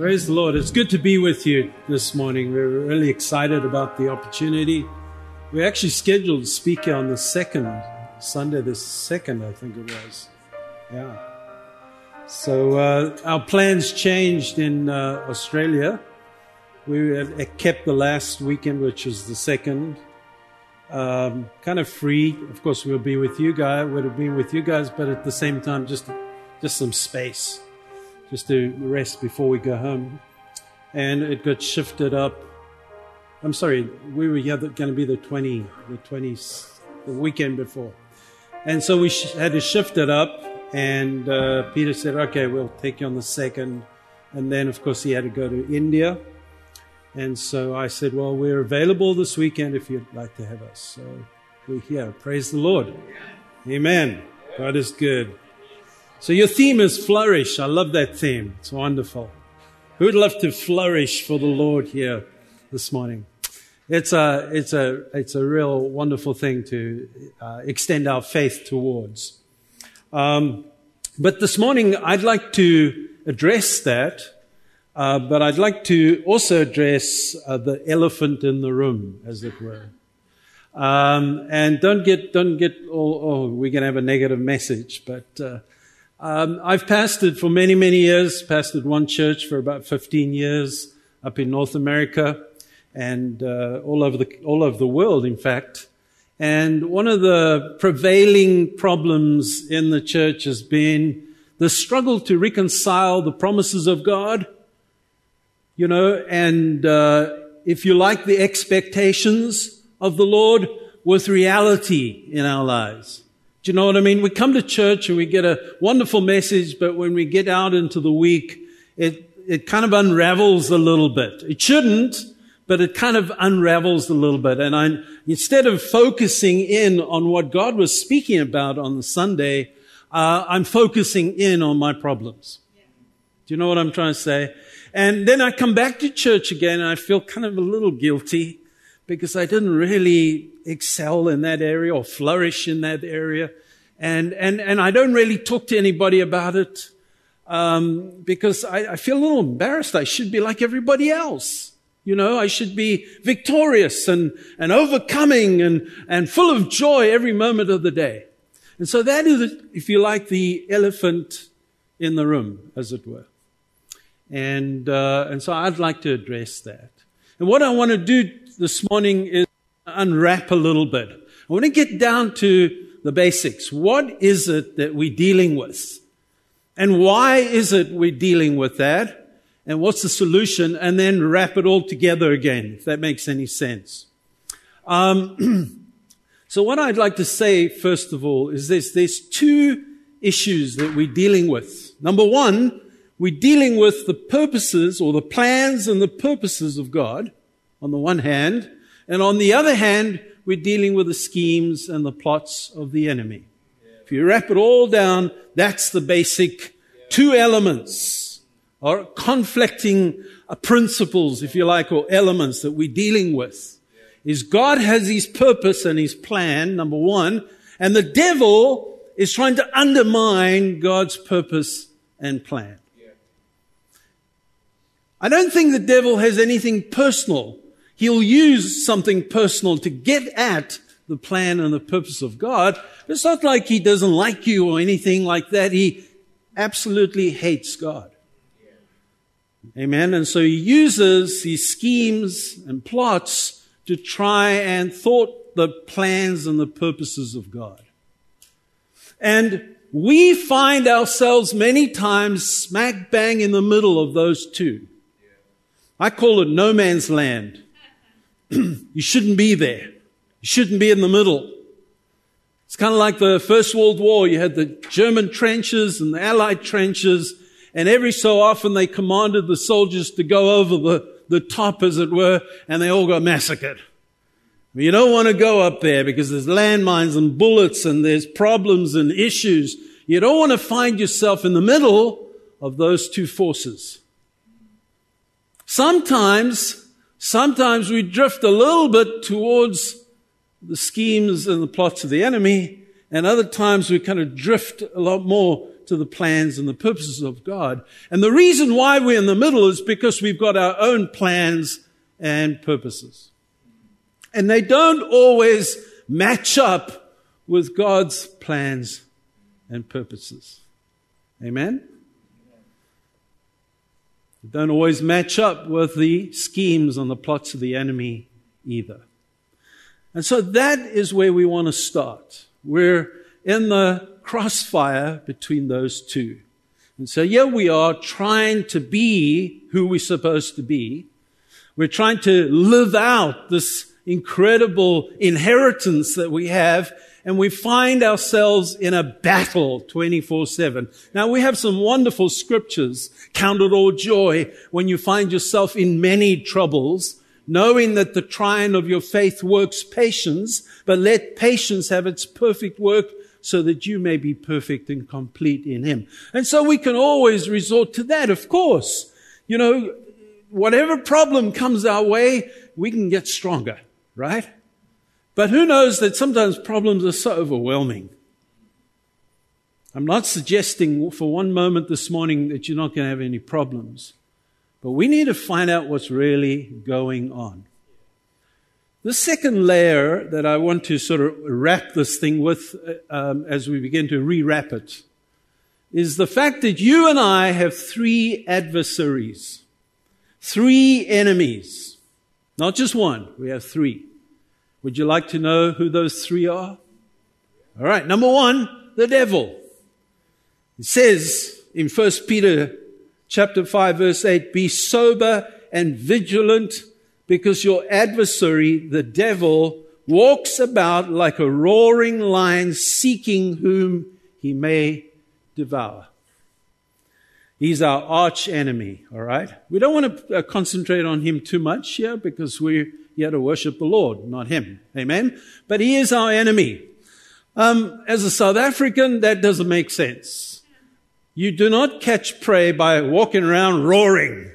Praise the Lord. It's good to be with you this morning. We're really excited about the opportunity. We actually scheduled a speaker on the second, Sunday the second, I think it was. Yeah. So uh, our plans changed in uh, Australia. We kept the last weekend, which was the second, um, kind of free. Of course, we'll be with you guys. Would have been with you guys, but at the same time, just just some space just to rest before we go home. And it got shifted up. I'm sorry, we were going to be the 20, the 20s, the weekend before. And so we had to shift it up. And uh, Peter said, okay, we'll take you on the second. And then, of course, he had to go to India. And so I said, well, we're available this weekend if you'd like to have us. So we're here. Praise the Lord. Amen. God is good. So your theme is flourish. I love that theme. It's wonderful. Who would love to flourish for the Lord here this morning? It's a, it's a, it's a real wonderful thing to uh, extend our faith towards. Um, but this morning, I'd like to address that, uh, but I'd like to also address uh, the elephant in the room, as it were. Um, and don't get, don't get, oh, oh we're going to have a negative message, but uh, um, I've pastored for many, many years, pastored one church for about 15 years up in North America and uh, all over the all over the world, in fact. And one of the prevailing problems in the church has been the struggle to reconcile the promises of God, you know, and uh, if you like, the expectations of the Lord with reality in our lives. Do you know what I mean? We come to church and we get a wonderful message, but when we get out into the week, it, it kind of unravels a little bit. It shouldn't, but it kind of unravels a little bit. And I, instead of focusing in on what God was speaking about on the Sunday, uh, I'm focusing in on my problems. Do you know what I'm trying to say? And then I come back to church again and I feel kind of a little guilty because I didn't really excel in that area or flourish in that area. And, and, and I don't really talk to anybody about it um, because I, I feel a little embarrassed. I should be like everybody else. You know, I should be victorious and, and overcoming and, and full of joy every moment of the day. And so that is, if you like, the elephant in the room, as it were. And, uh, and so I'd like to address that. And what I want to do this morning is unwrap a little bit. I want to get down to the basics. What is it that we're dealing with? And why is it we're dealing with that? And what's the solution? And then wrap it all together again, if that makes any sense. Um, so what I'd like to say, first of all, is this. There's two issues that we're dealing with. Number one, we're dealing with the purposes or the plans and the purposes of God on the one hand. And on the other hand, we're dealing with the schemes and the plots of the enemy. If you wrap it all down, that's the basic two elements or conflicting uh, principles, if you like, or elements that we're dealing with. Is God has his purpose and his plan, number one, and the devil is trying to undermine God's purpose and plan. I don't think the devil has anything personal He'll use something personal to get at the plan and the purpose of God. It's not like he doesn't like you or anything like that. He absolutely hates God. Amen. And so he uses these schemes and plots to try and thwart the plans and the purposes of God. And we find ourselves many times smack bang in the middle of those two. I call it no man's land. you shouldn't be there. You shouldn't be in the middle. It's kind of like the First World War. You had the German trenches and the Allied trenches, and every so often they commanded the soldiers to go over the, the top, as it were, and they all got massacred. You don't want to go up there because there's landmines and bullets and there's problems and issues. You don't want to find yourself in the middle of those two forces. Sometimes Sometimes we drift a little bit towards the schemes and the plots of the enemy, and other times we kind of drift a lot more to the plans and the purposes of God. And the reason why we're in the middle is because we've got our own plans and purposes. And they don't always match up with God's plans and purposes. Amen? Don't always match up with the schemes and the plots of the enemy either. And so that is where we want to start. We're in the crossfire between those two. And so here we are trying to be who we're supposed to be. We're trying to live out this incredible inheritance that we have and we find ourselves in a battle 24-7. Now we have some wonderful scriptures. Count it all joy when you find yourself in many troubles, knowing that the trying of your faith works patience, but let patience have its perfect work so that you may be perfect and complete in Him. And so we can always resort to that, of course. You know, whatever problem comes our way, we can get stronger, right? But who knows that sometimes problems are so overwhelming. I'm not suggesting for one moment this morning that you're not going to have any problems, but we need to find out what's really going on. The second layer that I want to sort of wrap this thing with um, as we begin to rewrap it is the fact that you and I have three adversaries, three enemies, not just one, we have three. Would you like to know who those three are? All right. Number one, the devil. It says in 1 Peter chapter 5 verse 8, be sober and vigilant because your adversary, the devil, walks about like a roaring lion seeking whom he may devour. He's our arch enemy, all right? We don't want to uh, concentrate on him too much here because we're here to worship the Lord, not him. Amen? But he is our enemy. Um, as a South African, that doesn't make sense. You do not catch prey by walking around roaring.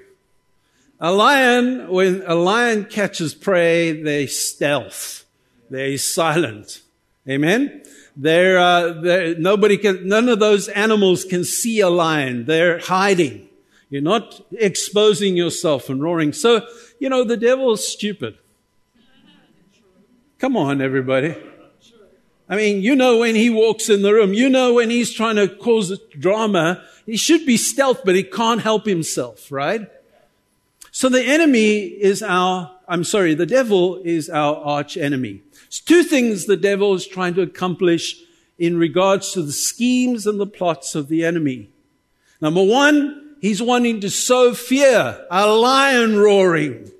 A lion, when a lion catches prey, they stealth. They're silent. Amen? They're, uh, they're, nobody can, none of those animals can see a lion. They're hiding. You're not exposing yourself and roaring. So, you know, the devil is stupid. Come on, everybody. I mean, you know when he walks in the room, you know when he's trying to cause drama, he should be stealth, but he can't help himself, right? So the enemy is our, I'm sorry, the devil is our arch enemy. It's two things the devil is trying to accomplish in regards to the schemes and the plots of the enemy. Number one, he's wanting to sow fear, a lion roaring.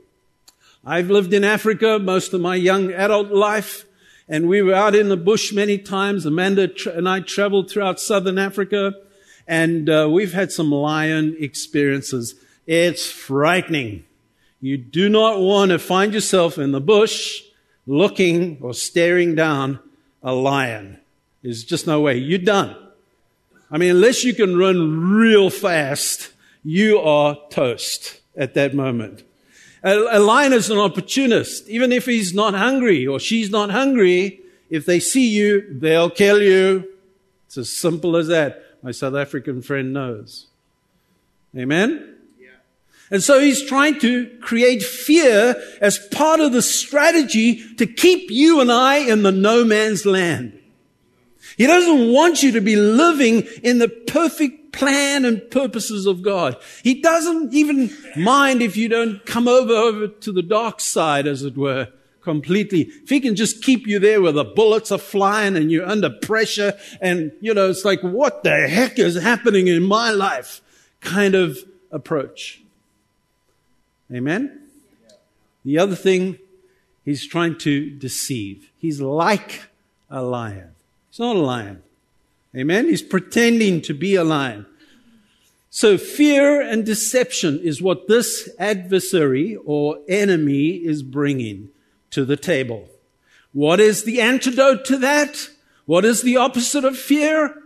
I've lived in Africa most of my young adult life, and we were out in the bush many times. Amanda and I traveled throughout southern Africa, and uh, we've had some lion experiences. It's frightening. You do not want to find yourself in the bush looking or staring down a lion. There's just no way. You're done. I mean, unless you can run real fast, you are toast at that moment. A, a lion is an opportunist. Even if he's not hungry or she's not hungry, if they see you, they'll kill you. It's as simple as that. My South African friend knows. Amen? Yeah. And so he's trying to create fear as part of the strategy to keep you and I in the no man's land. He doesn't want you to be living in the perfect plan and purposes of God. He doesn't even mind if you don't come over, over to the dark side, as it were, completely. If he can just keep you there where the bullets are flying and you're under pressure and, you know, it's like, what the heck is happening in my life? Kind of approach. Amen? The other thing, he's trying to deceive. He's like a lion. He's not a lion. Amen? He's pretending to be a lion. So fear and deception is what this adversary or enemy is bringing to the table. What is the antidote to that? What is the opposite of fear?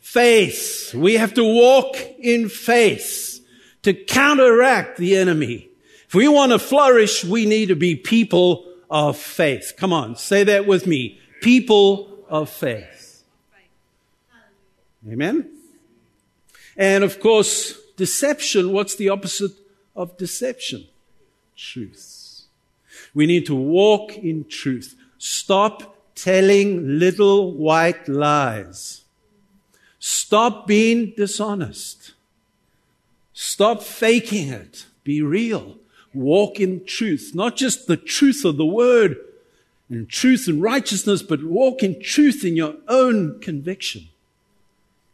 Faith. We have to walk in faith to counteract the enemy. If we want to flourish, we need to be people of faith. Come on, say that with me. People of faith. Amen? And of course, deception, what's the opposite of deception? Truth. We need to walk in truth. Stop telling little white lies. Stop being dishonest. Stop faking it. Be real. Walk in truth, not just the truth of the word and truth and righteousness, but walk in truth in your own conviction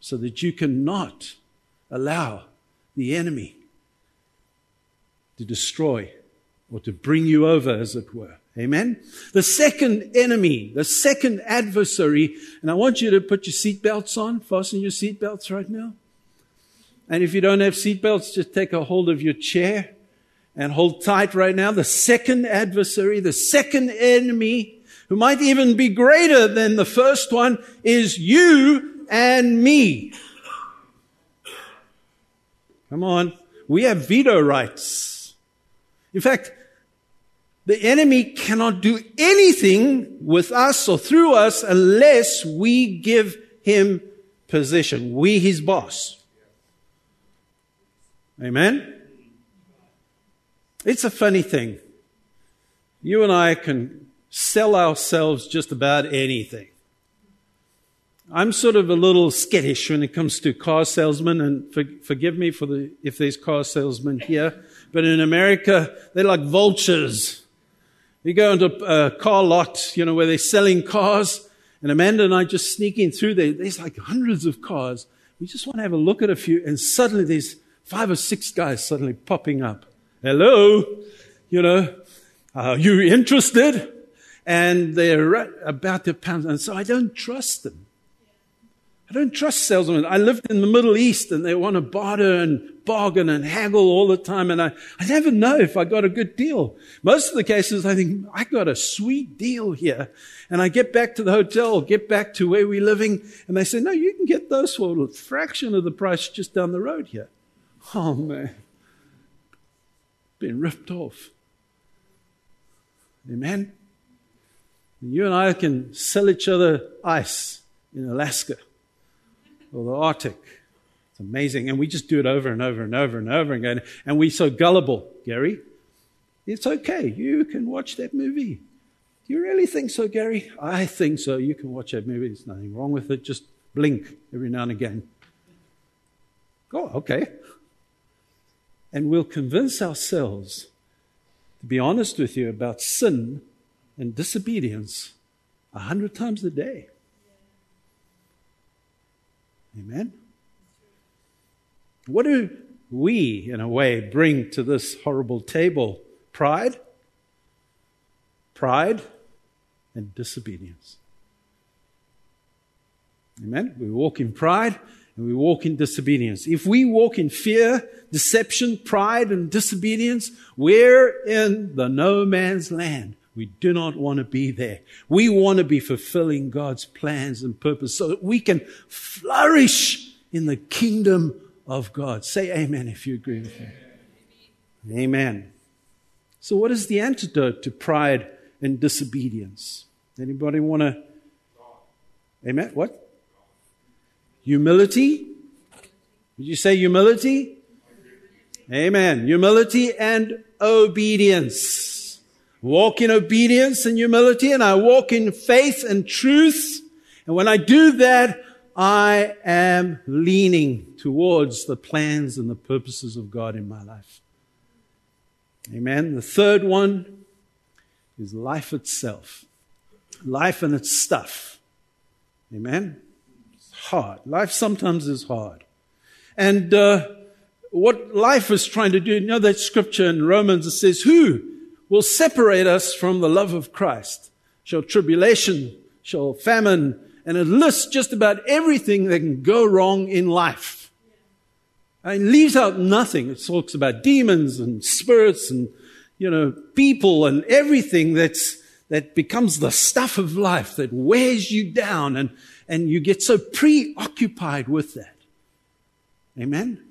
so that you cannot allow the enemy to destroy or to bring you over, as it were. Amen. The second enemy, the second adversary, and I want you to put your seatbelts on, fasten your seatbelts right now. And if you don't have seatbelts, just take a hold of your chair and hold tight right now. The second adversary, the second enemy, who might even be greater than the first one, is you and me. Come on. We have veto rights. In fact, the enemy cannot do anything with us or through us unless we give him position. We his boss. Amen? It's a funny thing. You and I can sell ourselves just about anything. I'm sort of a little skittish when it comes to car salesmen, and for, forgive me for the, if there's car salesmen here, but in America, they're like vultures. You go into a car lot, you know, where they're selling cars, and Amanda and I just sneaking through there. There's like hundreds of cars. We just want to have a look at a few, and suddenly there's five or six guys suddenly popping up. Hello, you know, are you interested? And they're about to pounce, and so I don't trust them. I don't trust salesmen. I lived in the Middle East and they want to barter and bargain and haggle all the time. And I, I never know if I got a good deal. Most of the cases, I think, I got a sweet deal here. And I get back to the hotel, get back to where we're living. And they say, no, you can get those for a fraction of the price just down the road here. Oh man. Been ripped off. Amen. You and I can sell each other ice in Alaska or the Arctic. It's amazing. And we just do it over and over and over and over again. And we're so gullible, Gary. It's okay. You can watch that movie. Do you really think so, Gary? I think so. You can watch that movie. There's nothing wrong with it. Just blink every now and again. Oh, okay. And we'll convince ourselves, to be honest with you, about sin and disobedience a hundred times a day. Amen? What do we, in a way, bring to this horrible table? Pride, pride, and disobedience. Amen? We walk in pride and we walk in disobedience. If we walk in fear, deception, pride, and disobedience, we're in the no man's land. We do not want to be there. We want to be fulfilling God's plans and purpose so that we can flourish in the kingdom of God. Say amen if you agree with me. Amen. So what is the antidote to pride and disobedience? Anybody want to? Amen. What? Humility. Would you say humility? Amen. Humility and obedience walk in obedience and humility and I walk in faith and truth. And when I do that, I am leaning towards the plans and the purposes of God in my life. Amen. The third one is life itself. Life and its stuff. Amen. Hard. Life sometimes is hard. And uh, what life is trying to do, you know that scripture in Romans that says, Who will separate us from the love of Christ. Shall tribulation, shall famine, and it lists just about everything that can go wrong in life. It leaves out nothing. It talks about demons and spirits and, you know, people and everything that's, that becomes the stuff of life that wears you down and, and you get so preoccupied with that. Amen?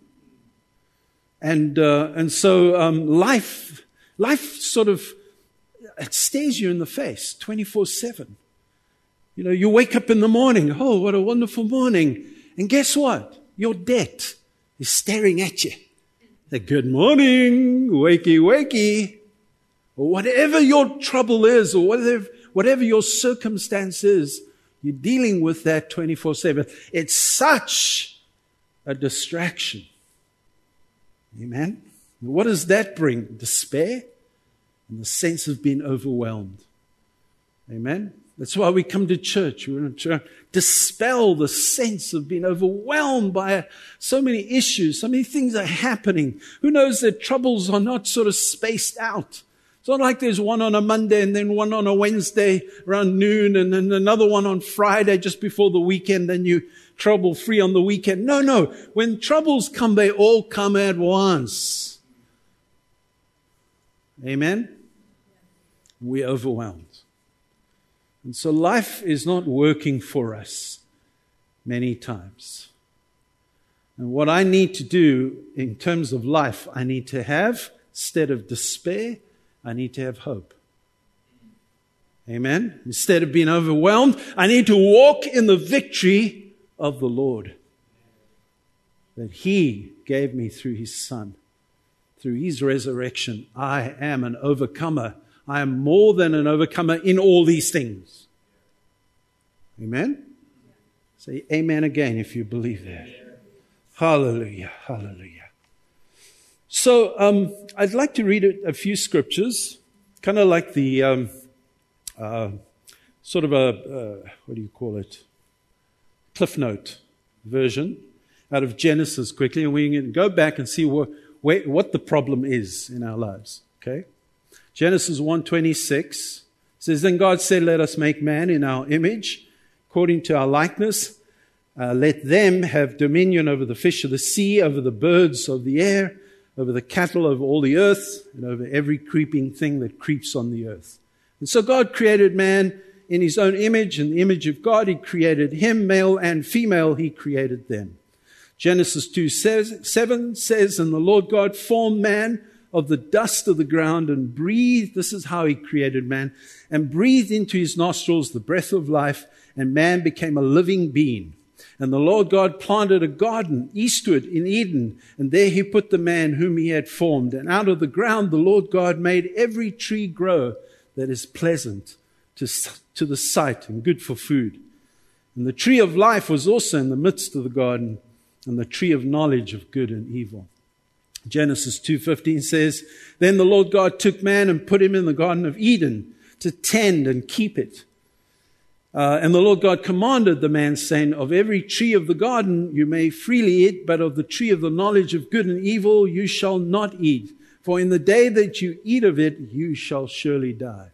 And, uh, and so, um, life Life sort of, it stares you in the face 24 7. You know, you wake up in the morning, oh, what a wonderful morning. And guess what? Your debt is staring at you. Good morning, wakey, wakey. Or whatever your trouble is, or whatever, whatever your circumstance is, you're dealing with that 24 7. It's such a distraction. Amen. What does that bring? Despair and the sense of being overwhelmed. Amen. That's why we come to church. We want to dispel the sense of being overwhelmed by so many issues. So many things are happening. Who knows that troubles are not sort of spaced out? It's not like there's one on a Monday and then one on a Wednesday around noon and then another one on Friday just before the weekend and you trouble free on the weekend. No, no. When troubles come, they all come at once. Amen? We're overwhelmed. And so life is not working for us many times. And what I need to do in terms of life, I need to have, instead of despair, I need to have hope. Amen. Instead of being overwhelmed, I need to walk in the victory of the Lord that He gave me through His Son. Through His resurrection, I am an overcomer. I am more than an overcomer in all these things. Amen. Say amen again if you believe that. Hallelujah. Hallelujah. So um, I'd like to read a, a few scriptures, kind of like the um, uh, sort of a uh, what do you call it, cliff note version out of Genesis quickly, and we can go back and see what where, what the problem is in our lives. Okay, Genesis one twenty six says, "Then God said, Let us make man in our image, according to our likeness." Uh, let them have dominion over the fish of the sea, over the birds of the air, over the cattle over all the earth, and over every creeping thing that creeps on the earth. And so God created man in his own image, in the image of God, he created him, male and female, he created them. Genesis 2 says, 7 says, And the Lord God formed man of the dust of the ground and breathed, this is how he created man, and breathed into his nostrils the breath of life, and man became a living being. And the Lord God planted a garden eastward in Eden, and there he put the man whom he had formed. And out of the ground the Lord God made every tree grow that is pleasant to, to the sight and good for food. And the tree of life was also in the midst of the garden, and the tree of knowledge of good and evil. Genesis 2:15 says, "Then the Lord God took man and put him in the garden of Eden to tend and keep it." Uh, and the Lord God commanded the man, saying, Of every tree of the garden you may freely eat, but of the tree of the knowledge of good and evil you shall not eat. For in the day that you eat of it, you shall surely die.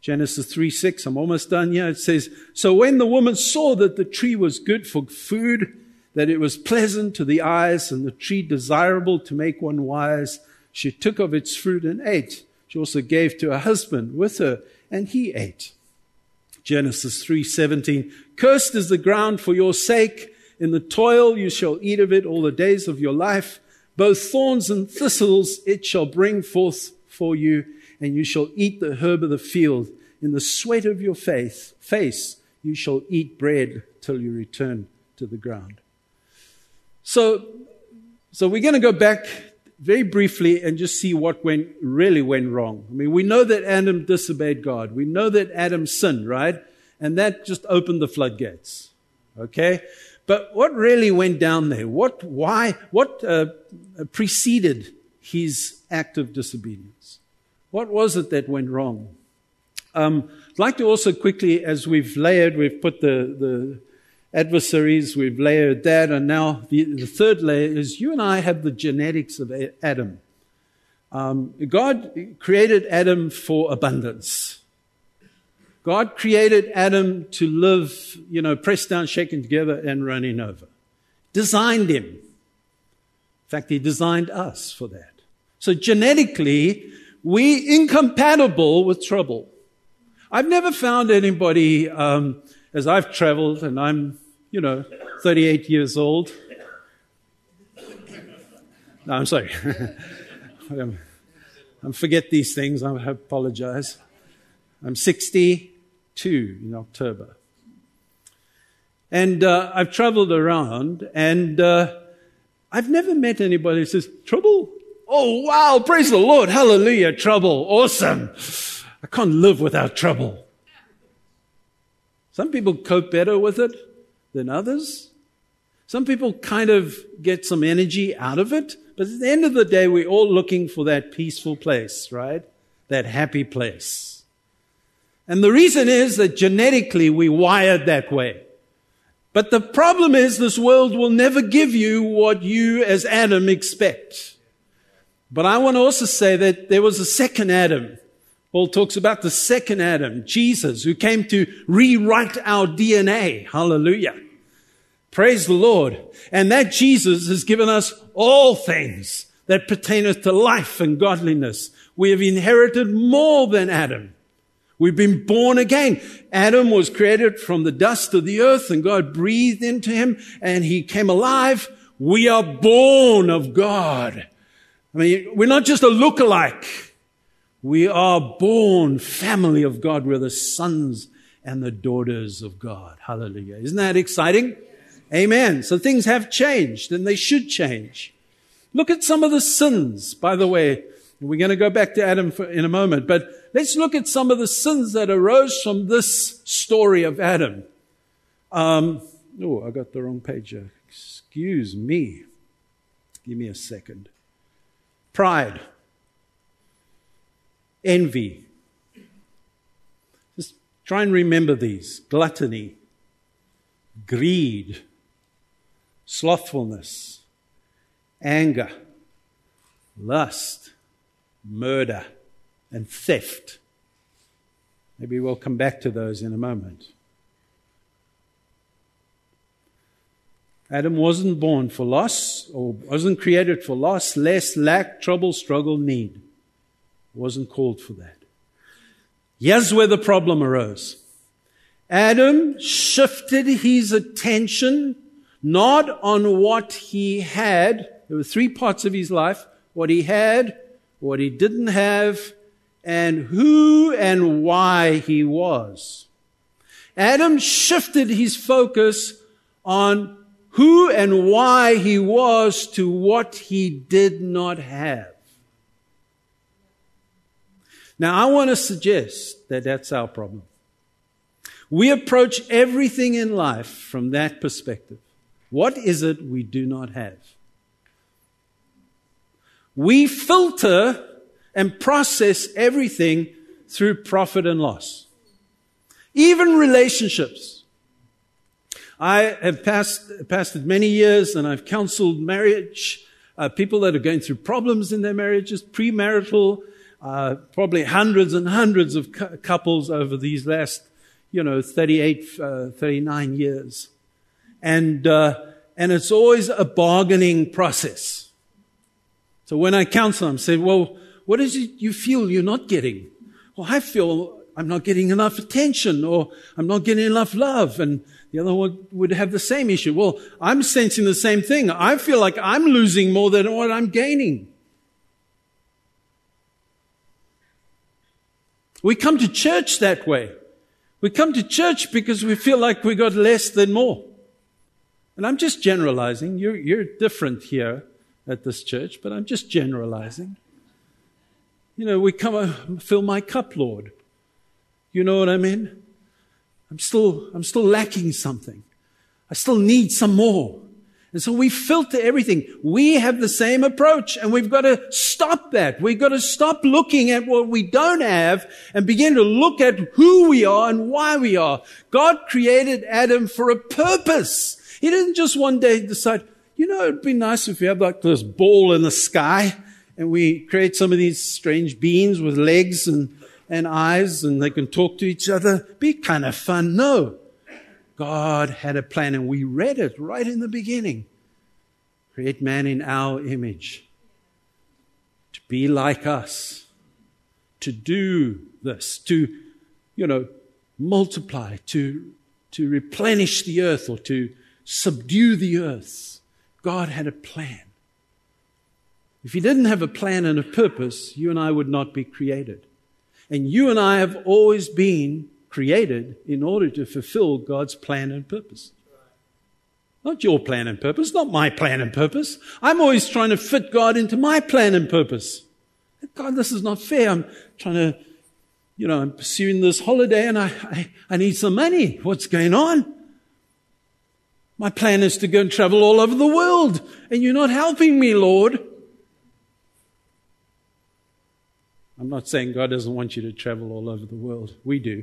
Genesis 3 6, I'm almost done here. It says, So when the woman saw that the tree was good for food, that it was pleasant to the eyes, and the tree desirable to make one wise, she took of its fruit and ate. She also gave to her husband with her, and he ate. Genesis 3:17 Cursed is the ground for your sake. In the toil you shall eat of it all the days of your life. Both thorns and thistles it shall bring forth for you and you shall eat the herb of the field. In the sweat of your face face you shall eat bread till you return to the ground. So so we're going to go back very briefly and just see what went really went wrong. I mean, we know that Adam disobeyed God. We know that Adam sinned, right? And that just opened the floodgates. Okay? But what really went down there? What, why, what uh, preceded his act of disobedience? What was it that went wrong? Um, I'd like to also quickly, as we've layered, we've put the, the adversaries, we've layered that, and now the, the third layer is you and I have the genetics of Adam. Um, God created Adam for abundance. God created Adam to live, you know, pressed down, shaken together, and running over. Designed him. In fact, he designed us for that. So genetically, we incompatible with trouble. I've never found anybody um, as I've traveled, and I'm, you know, 38 years old. No, I'm sorry. I forget these things. I apologize. I'm 62 in October. And uh, I've traveled around, and uh, I've never met anybody who says, trouble? Oh, wow. Praise the Lord. Hallelujah. Trouble. Awesome. I can't live without trouble. Some people cope better with it than others. Some people kind of get some energy out of it. But at the end of the day, we're all looking for that peaceful place, right? That happy place. And the reason is that genetically we wired that way. But the problem is this world will never give you what you as Adam expect. But I want to also say that there was a second Adam. Paul talks about the second Adam, Jesus, who came to rewrite our DNA. Hallelujah. Praise the Lord. And that Jesus has given us all things that pertaineth to life and godliness. We have inherited more than Adam. We've been born again. Adam was created from the dust of the earth and God breathed into him and he came alive. We are born of God. I mean, we're not just a look-alike. We are born family of God. We're the sons and the daughters of God. Hallelujah. Isn't that exciting? Amen. So things have changed and they should change. Look at some of the sins, by the way. We're going to go back to Adam in a moment, but let's look at some of the sins that arose from this story of Adam. Um, oh, I got the wrong page. Excuse me. Give me a second. Pride, envy. Just try and remember these gluttony, greed, slothfulness, anger, lust murder, and theft. Maybe we'll come back to those in a moment. Adam wasn't born for loss or wasn't created for loss, less, lack, trouble, struggle, need. Wasn't called for that. Here's where the problem arose. Adam shifted his attention not on what he had. There were three parts of his life. What he had, what he didn't have, and who and why he was. Adam shifted his focus on who and why he was to what he did not have. Now, I want to suggest that that's our problem. We approach everything in life from that perspective. What is it we do not have? We filter and process everything through profit and loss. Even relationships. I have passed, pastored many years and I've counseled marriage, uh, people that are going through problems in their marriages, premarital, uh, probably hundreds and hundreds of cu- couples over these last, you know, 38, uh, 39 years. And, uh, and it's always a bargaining process. So when I counsel them, say, well, what is it you feel you're not getting? Well, I feel I'm not getting enough attention or I'm not getting enough love. And the other one would have the same issue. Well, I'm sensing the same thing. I feel like I'm losing more than what I'm gaining. We come to church that way. We come to church because we feel like we got less than more. And I'm just generalizing. You're, you're different here at this church, but I'm just generalizing. You know, we come, uh, fill my cup, Lord. You know what I mean? I'm still, I'm still lacking something. I still need some more. And so we filter everything. We have the same approach and we've got to stop that. We've got to stop looking at what we don't have and begin to look at who we are and why we are. God created Adam for a purpose. He didn't just one day decide, you know, it'd be nice if we had like this ball in the sky and we create some of these strange beings with legs and, and eyes and they can talk to each other. Be kind of fun. No. God had a plan and we read it right in the beginning. Create man in our image. To be like us. To do this. To, you know, multiply. To, to replenish the earth or to subdue the earth. God had a plan. If He didn't have a plan and a purpose, you and I would not be created. And you and I have always been created in order to fulfill God's plan and purpose. Not your plan and purpose, not my plan and purpose. I'm always trying to fit God into my plan and purpose. God, this is not fair. I'm trying to, you know, I'm pursuing this holiday and I, I, I need some money. What's going on? My plan is to go and travel all over the world and you're not helping me, Lord. I'm not saying God doesn't want you to travel all over the world. We do.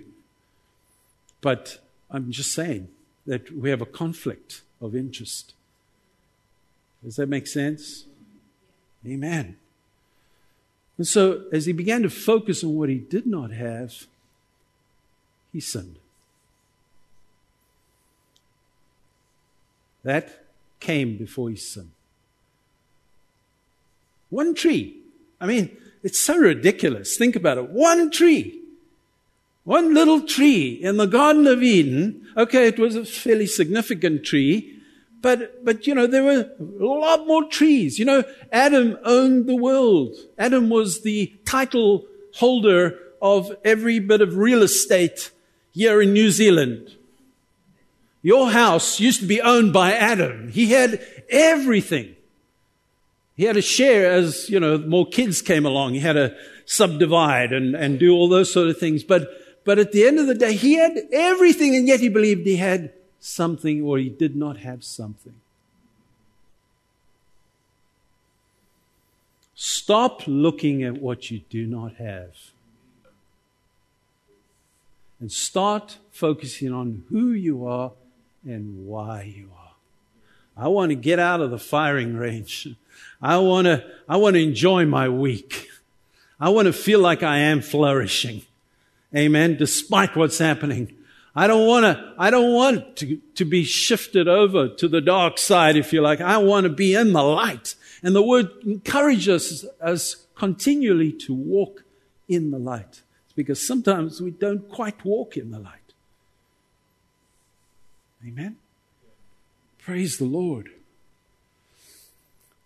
But I'm just saying that we have a conflict of interest. Does that make sense? Amen. And so, as he began to focus on what he did not have, he sinned. That came before his sin. One tree. I mean, it's so ridiculous. Think about it. One tree. One little tree in the Garden of Eden. Okay, it was a fairly significant tree, but, but, you know, there were a lot more trees. You know, Adam owned the world. Adam was the title holder of every bit of real estate here in New Zealand. Your house used to be owned by Adam. He had everything. He had a share as, you know, more kids came along. He had to subdivide and, and do all those sort of things. But, but at the end of the day, he had everything and yet he believed he had something or he did not have something. Stop looking at what you do not have and start focusing on who you are and why you are. I want to get out of the firing range. I want to, I want to enjoy my week. I want to feel like I am flourishing. Amen. Despite what's happening. I don't want to, I don't want to, to be shifted over to the dark side, if you like. I want to be in the light. And the word encourages us, continually to walk in the light. It's because sometimes we don't quite walk in the light. Amen. Praise the Lord.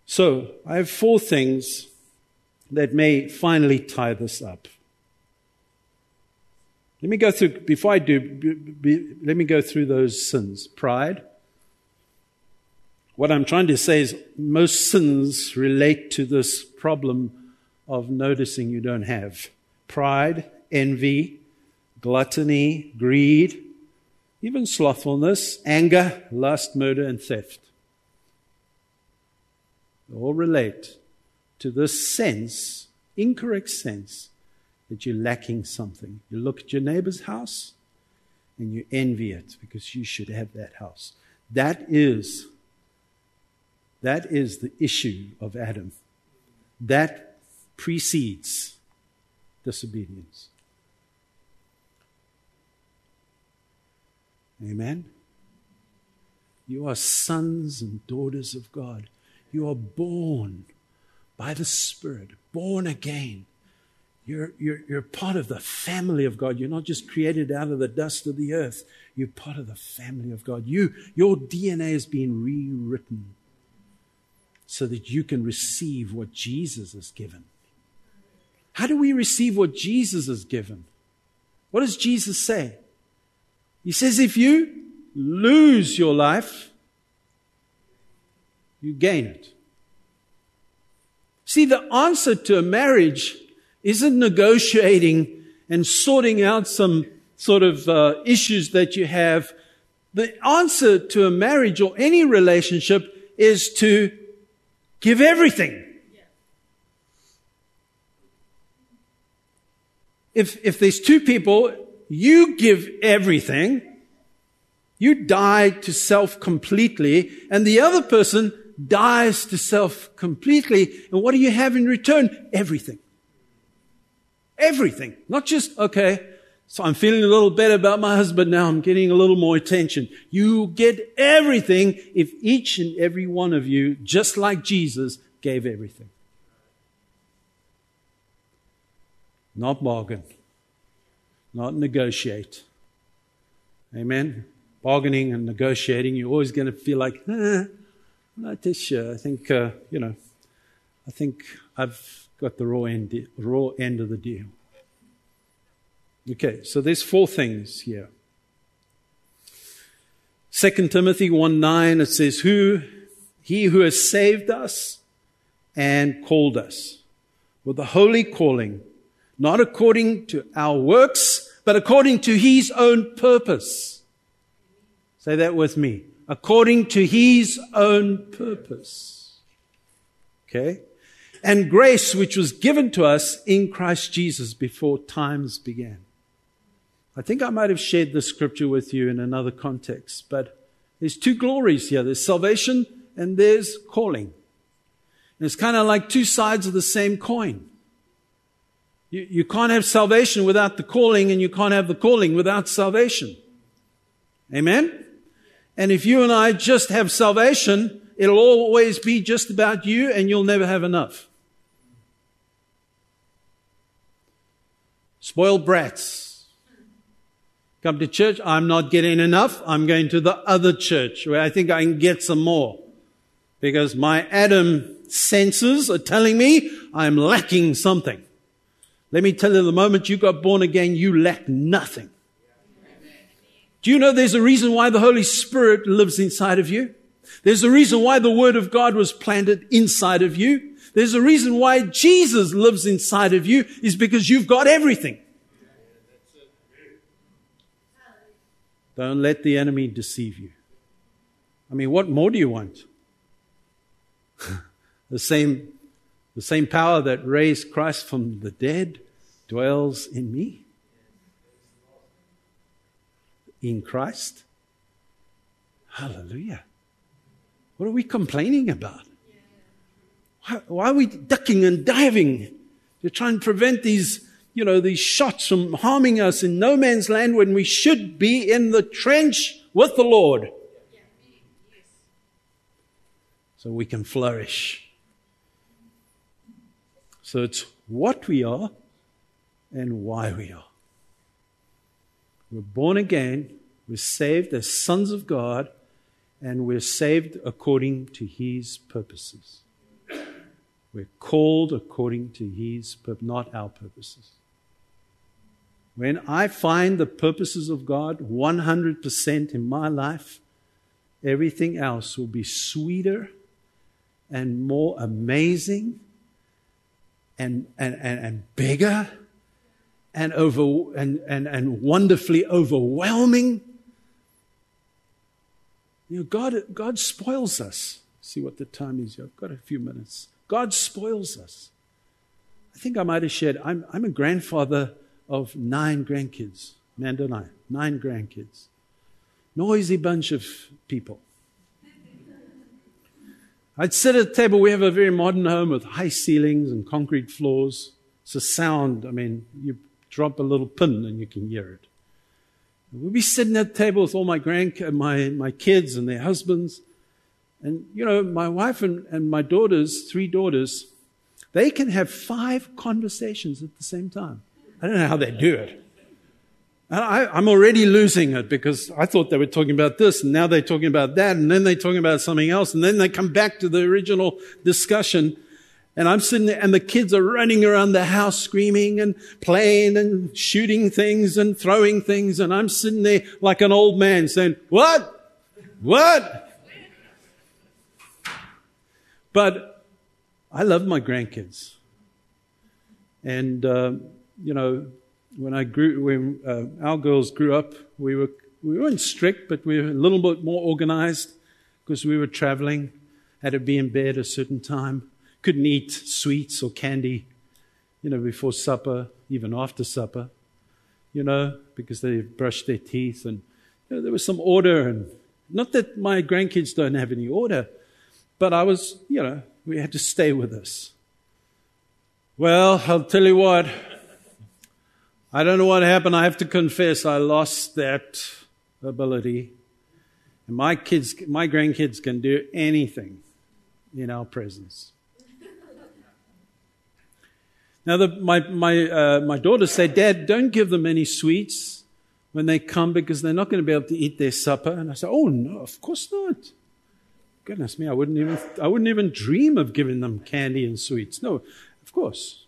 So, I have four things that may finally tie this up. Let me go through, before I do, be, be, let me go through those sins. Pride. What I'm trying to say is most sins relate to this problem of noticing you don't have. Pride, envy, gluttony, greed, even slothfulness, anger, lust, murder, and theft all relate to this sense, incorrect sense, that you're lacking something. You look at your neighbor's house and you envy it because you should have that house. That is, that is the issue of Adam. That precedes disobedience. Amen. You are sons and daughters of God. You are born by the Spirit, born again. You're, you're, you're part of the family of God. You're not just created out of the dust of the earth. You're part of the family of God. You, your DNA has been rewritten so that you can receive what Jesus has given. How do we receive what Jesus has given? What does Jesus say? He says, if you lose your life, you gain it. See, the answer to a marriage isn't negotiating and sorting out some sort of uh, issues that you have. The answer to a marriage or any relationship is to give everything. If, if there's two people, you give everything. You die to self completely and the other person dies to self completely. And what do you have in return? Everything. Everything. Not just, okay, so I'm feeling a little better about my husband now. I'm getting a little more attention. You get everything if each and every one of you, just like Jesus, gave everything. Not bargain. Not negotiate. Amen. Bargaining and negotiating, you're always going to feel like, eh, I'm not too sure. I think, uh, you know, I think I've got the raw end, raw end of the deal. Okay, so there's four things here. 2 Timothy 1 9, it says, Who, he who has saved us and called us with a holy calling, not according to our works, but according to his own purpose. Say that with me. According to his own purpose. Okay? And grace which was given to us in Christ Jesus before times began. I think I might have shared this scripture with you in another context, but there's two glories here. There's salvation and there's calling. And it's kind of like two sides of the same coin. You, you can't have salvation without the calling, and you can't have the calling without salvation. Amen? And if you and I just have salvation, it'll always be just about you, and you'll never have enough. Spoiled brats. Come to church, I'm not getting enough. I'm going to the other church where I think I can get some more. Because my Adam senses are telling me I'm lacking something. Let me tell you, the moment you got born again, you lack nothing. Do you know there's a reason why the Holy Spirit lives inside of you? There's a reason why the Word of God was planted inside of you. There's a reason why Jesus lives inside of you is because you've got everything. Don't let the enemy deceive you. I mean, what more do you want? the same the same power that raised Christ from the dead dwells in me. In Christ. Hallelujah. What are we complaining about? Why, why are we ducking and diving to try and prevent these, you know, these shots from harming us in no man's land when we should be in the trench with the Lord? So we can flourish. So it's what we are and why we are. We're born again, we're saved as sons of God, and we're saved according to His purposes. We're called according to His purpose, not our purposes. When I find the purposes of God 100% in my life, everything else will be sweeter and more amazing and, and, and, and bigger and, over, and, and, and wonderfully overwhelming. You know, God, God spoils us. See what the time is. I've got a few minutes. God spoils us. I think I might have shared, I'm, I'm a grandfather of nine grandkids. Amanda and I, nine grandkids. Noisy bunch of people. I'd sit at a table. We have a very modern home with high ceilings and concrete floors. It's a sound. I mean, you drop a little pin and you can hear it. We'd be sitting at the table with all my grand, my, my kids and their husbands. And, you know, my wife and, and my daughters, three daughters, they can have five conversations at the same time. I don't know how they do it. And I, am already losing it because I thought they were talking about this and now they're talking about that and then they're talking about something else and then they come back to the original discussion and I'm sitting there and the kids are running around the house screaming and playing and shooting things and throwing things and I'm sitting there like an old man saying, what? What? But I love my grandkids. And, uh, you know, when I grew, when uh, our girls grew up, we were we weren't strict, but we were a little bit more organized because we were traveling, had to be in bed a certain time, couldn't eat sweets or candy, you know, before supper, even after supper, you know, because they brushed their teeth and you know, there was some order and not that my grandkids don't have any order, but I was, you know, we had to stay with us. Well, I'll tell you what, I don't know what happened. I have to confess, I lost that ability. And my kids, my grandkids can do anything in our presence. Now, the, my, my, uh, my daughter said, Dad, don't give them any sweets when they come because they're not going to be able to eat their supper. And I said, Oh, no, of course not. Goodness me, I wouldn't even, I wouldn't even dream of giving them candy and sweets. No, of course.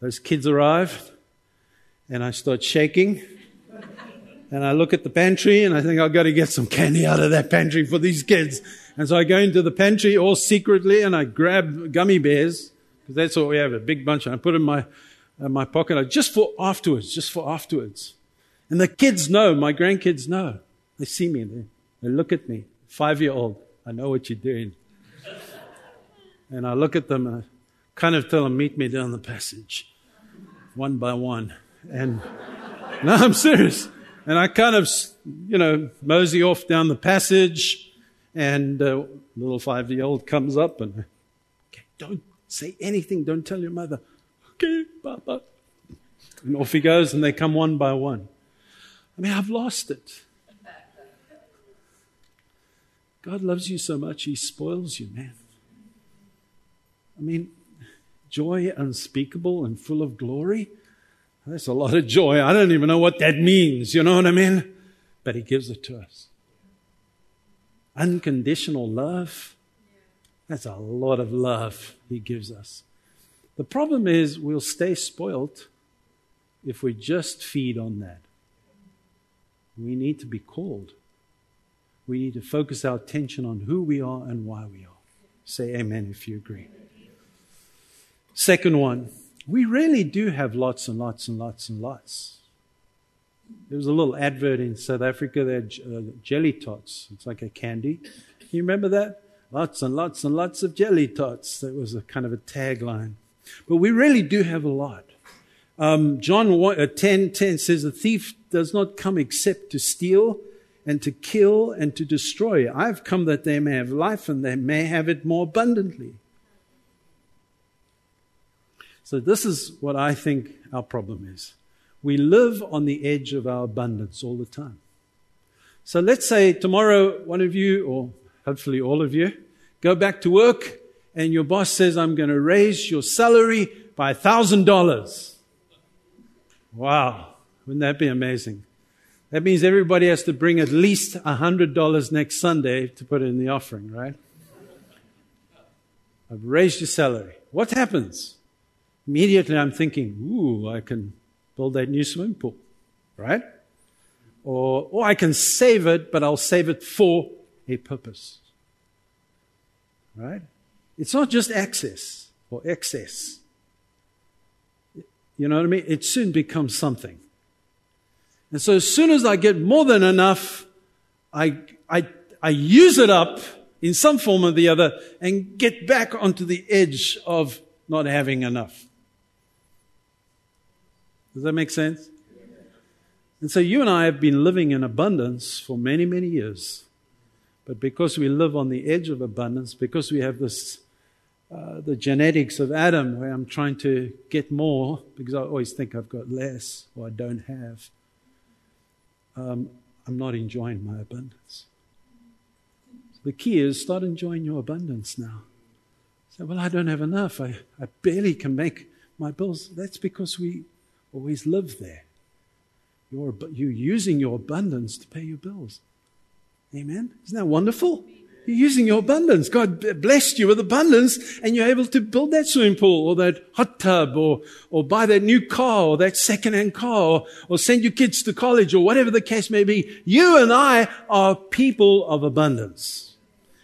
Those kids arrive and I start shaking. And I look at the pantry and I think I've got to get some candy out of that pantry for these kids. And so I go into the pantry all secretly and I grab gummy bears because that's what we have, a big bunch. And I put in my, in my pocket I, just for afterwards, just for afterwards. And the kids know, my grandkids know. They see me, they, they look at me. Five year old, I know what you're doing. And I look at them and I kind of tell them, meet me down the passage, one by one. And no, I'm serious. And I kind of, you know, mosey off down the passage, and uh, little five year old comes up and, okay, don't say anything, don't tell your mother. Okay, Papa. And off he goes, and they come one by one. I mean, I've lost it. God loves you so much, He spoils you, man. I mean, joy unspeakable and full of glory. That's a lot of joy. I don't even know what that means. You know what I mean? But He gives it to us. Unconditional love. That's a lot of love He gives us. The problem is we'll stay spoilt if we just feed on that. We need to be called. We need to focus our attention on who we are and why we are. Say amen if you agree. Second one, we really do have lots and lots and lots and lots. There was a little advert in South Africa, they had uh, jelly tots. It's like a candy. You remember that? Lots and lots and lots of jelly tots. That was a kind of a tagline. But we really do have a lot. Um, John 1, uh, 10, 10 says, The thief does not come except to steal and to kill and to destroy. I've come that they may have life and they may have it more abundantly. So, this is what I think our problem is. We live on the edge of our abundance all the time. So, let's say tomorrow, one of you, or hopefully all of you, go back to work and your boss says, I'm going to raise your salary by $1,000. Wow. Wouldn't that be amazing? That means everybody has to bring at least $100 next Sunday to put in the offering, right? I've raised your salary. What happens? Immediately I'm thinking, ooh, I can build that new swimming pool, right? Or, or I can save it, but I'll save it for a purpose. Right? It's not just access or excess. You know what I mean? It soon becomes something. And so as soon as I get more than enough, I, I, I use it up in some form or the other and get back onto the edge of not having enough. Does that make sense? And so you and I have been living in abundance for many, many years. But because we live on the edge of abundance, because we have this, uh, the genetics of Adam, where I'm trying to get more because I always think I've got less or I don't have, um, I'm not enjoying my abundance. The key is start enjoying your abundance now. Say, well, I don't have enough. I, I barely can make my bills. That's because we always live there. You're, you're using your abundance to pay your bills. Amen? Isn't that wonderful? You're using your abundance. God blessed you with abundance and you're able to build that swimming pool or that hot tub or, or buy that new car or that second-hand car or, or send your kids to college or whatever the case may be. You and I are people of abundance.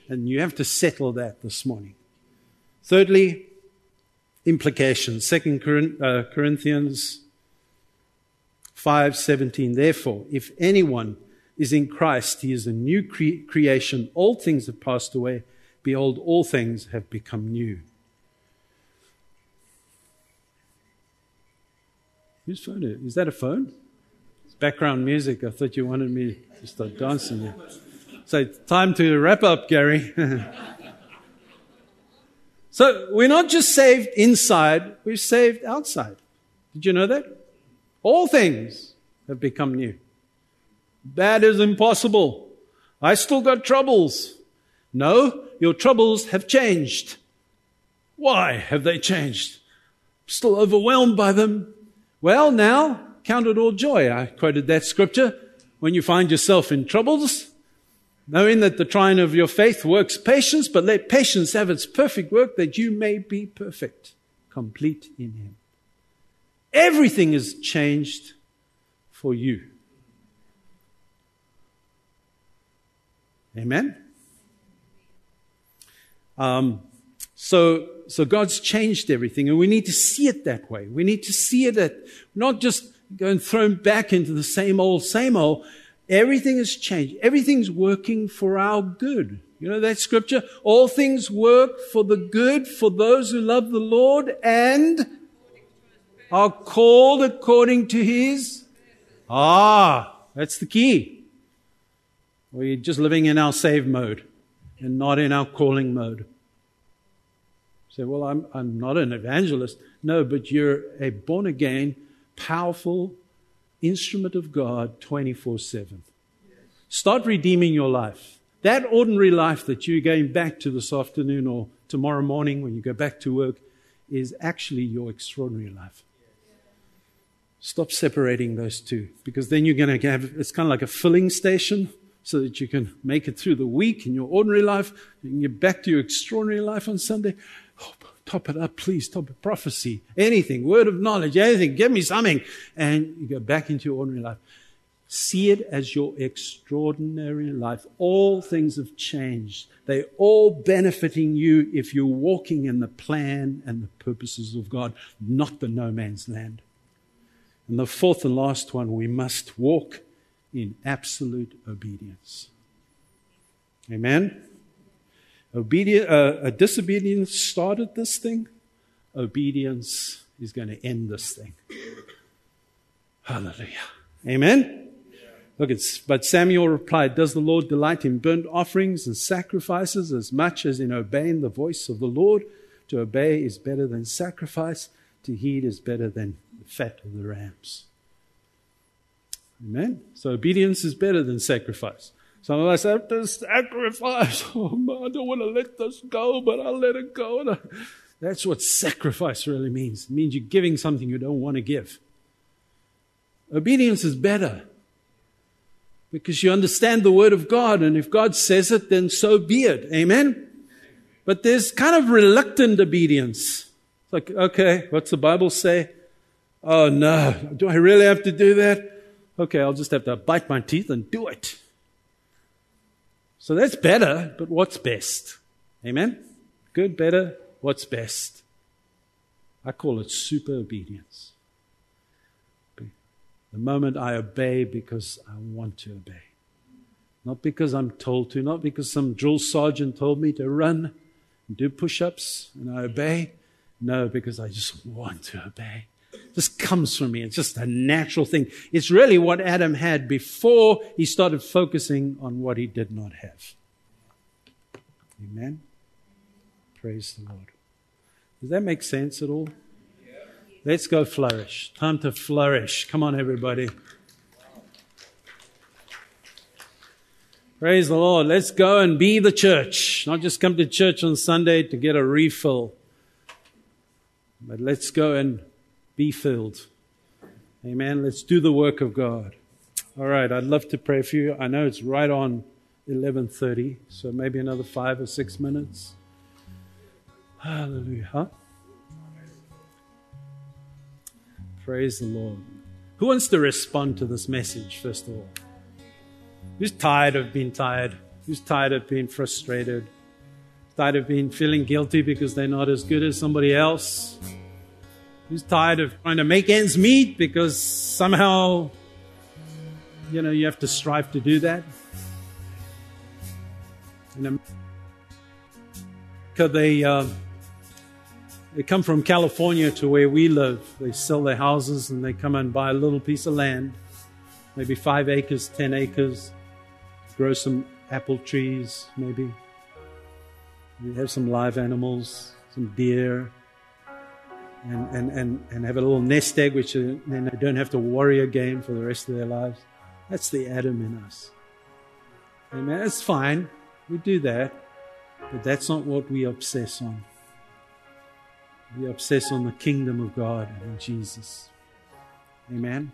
And you have to settle that this morning. Thirdly, implications. Second uh, Corinthians 5:17 Therefore if anyone is in Christ he is a new cre- creation all things have passed away behold all things have become new Whose phone is Is that a phone? It's background music. I thought you wanted me to start dancing. So time to wrap up, Gary. so we're not just saved inside, we're saved outside. Did you know that? All things have become new. Bad is impossible. I still got troubles. No, your troubles have changed. Why have they changed? Still overwhelmed by them. Well, now, count it all joy. I quoted that scripture. When you find yourself in troubles, knowing that the trying of your faith works patience, but let patience have its perfect work that you may be perfect, complete in Him. Everything is changed for you. Amen? Um, so, so God's changed everything, and we need to see it that way. We need to see it at not just going thrown back into the same old, same old. Everything has changed. Everything's working for our good. You know that scripture? All things work for the good for those who love the Lord and are called according to his. Ah, that's the key. We're just living in our save mode and not in our calling mode. Say, well, I'm, I'm not an evangelist. No, but you're a born again, powerful instrument of God 24 7. Start redeeming your life. That ordinary life that you're going back to this afternoon or tomorrow morning when you go back to work is actually your extraordinary life. Stop separating those two because then you're going to have it's kind of like a filling station so that you can make it through the week in your ordinary life. And You can get back to your extraordinary life on Sunday. Oh, top it up, please. Top it. Prophecy, anything, word of knowledge, anything. Give me something. And you go back into your ordinary life. See it as your extraordinary life. All things have changed. They're all benefiting you if you're walking in the plan and the purposes of God, not the no man's land. And the fourth and last one, we must walk in absolute obedience. Amen? Obedience, uh, a disobedience started this thing. Obedience is going to end this thing. Hallelujah. Amen? Look, it's, but Samuel replied, Does the Lord delight in burnt offerings and sacrifices as much as in obeying the voice of the Lord? To obey is better than sacrifice, to heed is better than the fat of the rams. Amen? So obedience is better than sacrifice. Some of us have to sacrifice. Oh, man, I don't want to let this go, but I'll let it go. That's what sacrifice really means. It means you're giving something you don't want to give. Obedience is better because you understand the word of God, and if God says it, then so be it. Amen? But there's kind of reluctant obedience. It's like, okay, what's the Bible say? Oh no, do I really have to do that? Okay, I'll just have to bite my teeth and do it. So that's better, but what's best? Amen? Good, better, what's best? I call it super obedience. The moment I obey because I want to obey. Not because I'm told to, not because some drill sergeant told me to run and do push ups and I obey. No, because I just want to obey. Just comes from me. It's just a natural thing. It's really what Adam had before he started focusing on what he did not have. Amen. Praise the Lord. Does that make sense at all? Let's go flourish. Time to flourish. Come on, everybody. Praise the Lord. Let's go and be the church. Not just come to church on Sunday to get a refill, but let's go and be filled. Amen. Let's do the work of God. All right. I'd love to pray for you. I know it's right on 11:30, so maybe another 5 or 6 minutes. Hallelujah. Praise the Lord. Who wants to respond to this message, first of all? Who's tired of being tired? Who's tired of being frustrated? Tired of being feeling guilty because they're not as good as somebody else? Who's tired of trying to make ends meet because somehow, you know, you have to strive to do that? In America, they. Uh, they come from California to where we live. They sell their houses and they come and buy a little piece of land, maybe five acres, ten acres, grow some apple trees, maybe. We have some live animals, some deer, and, and, and, and have a little nest egg, which uh, then they don't have to worry again for the rest of their lives. That's the Adam in us. Amen. That's fine. We do that. But that's not what we obsess on. We obsess on the kingdom of God and Jesus. Amen.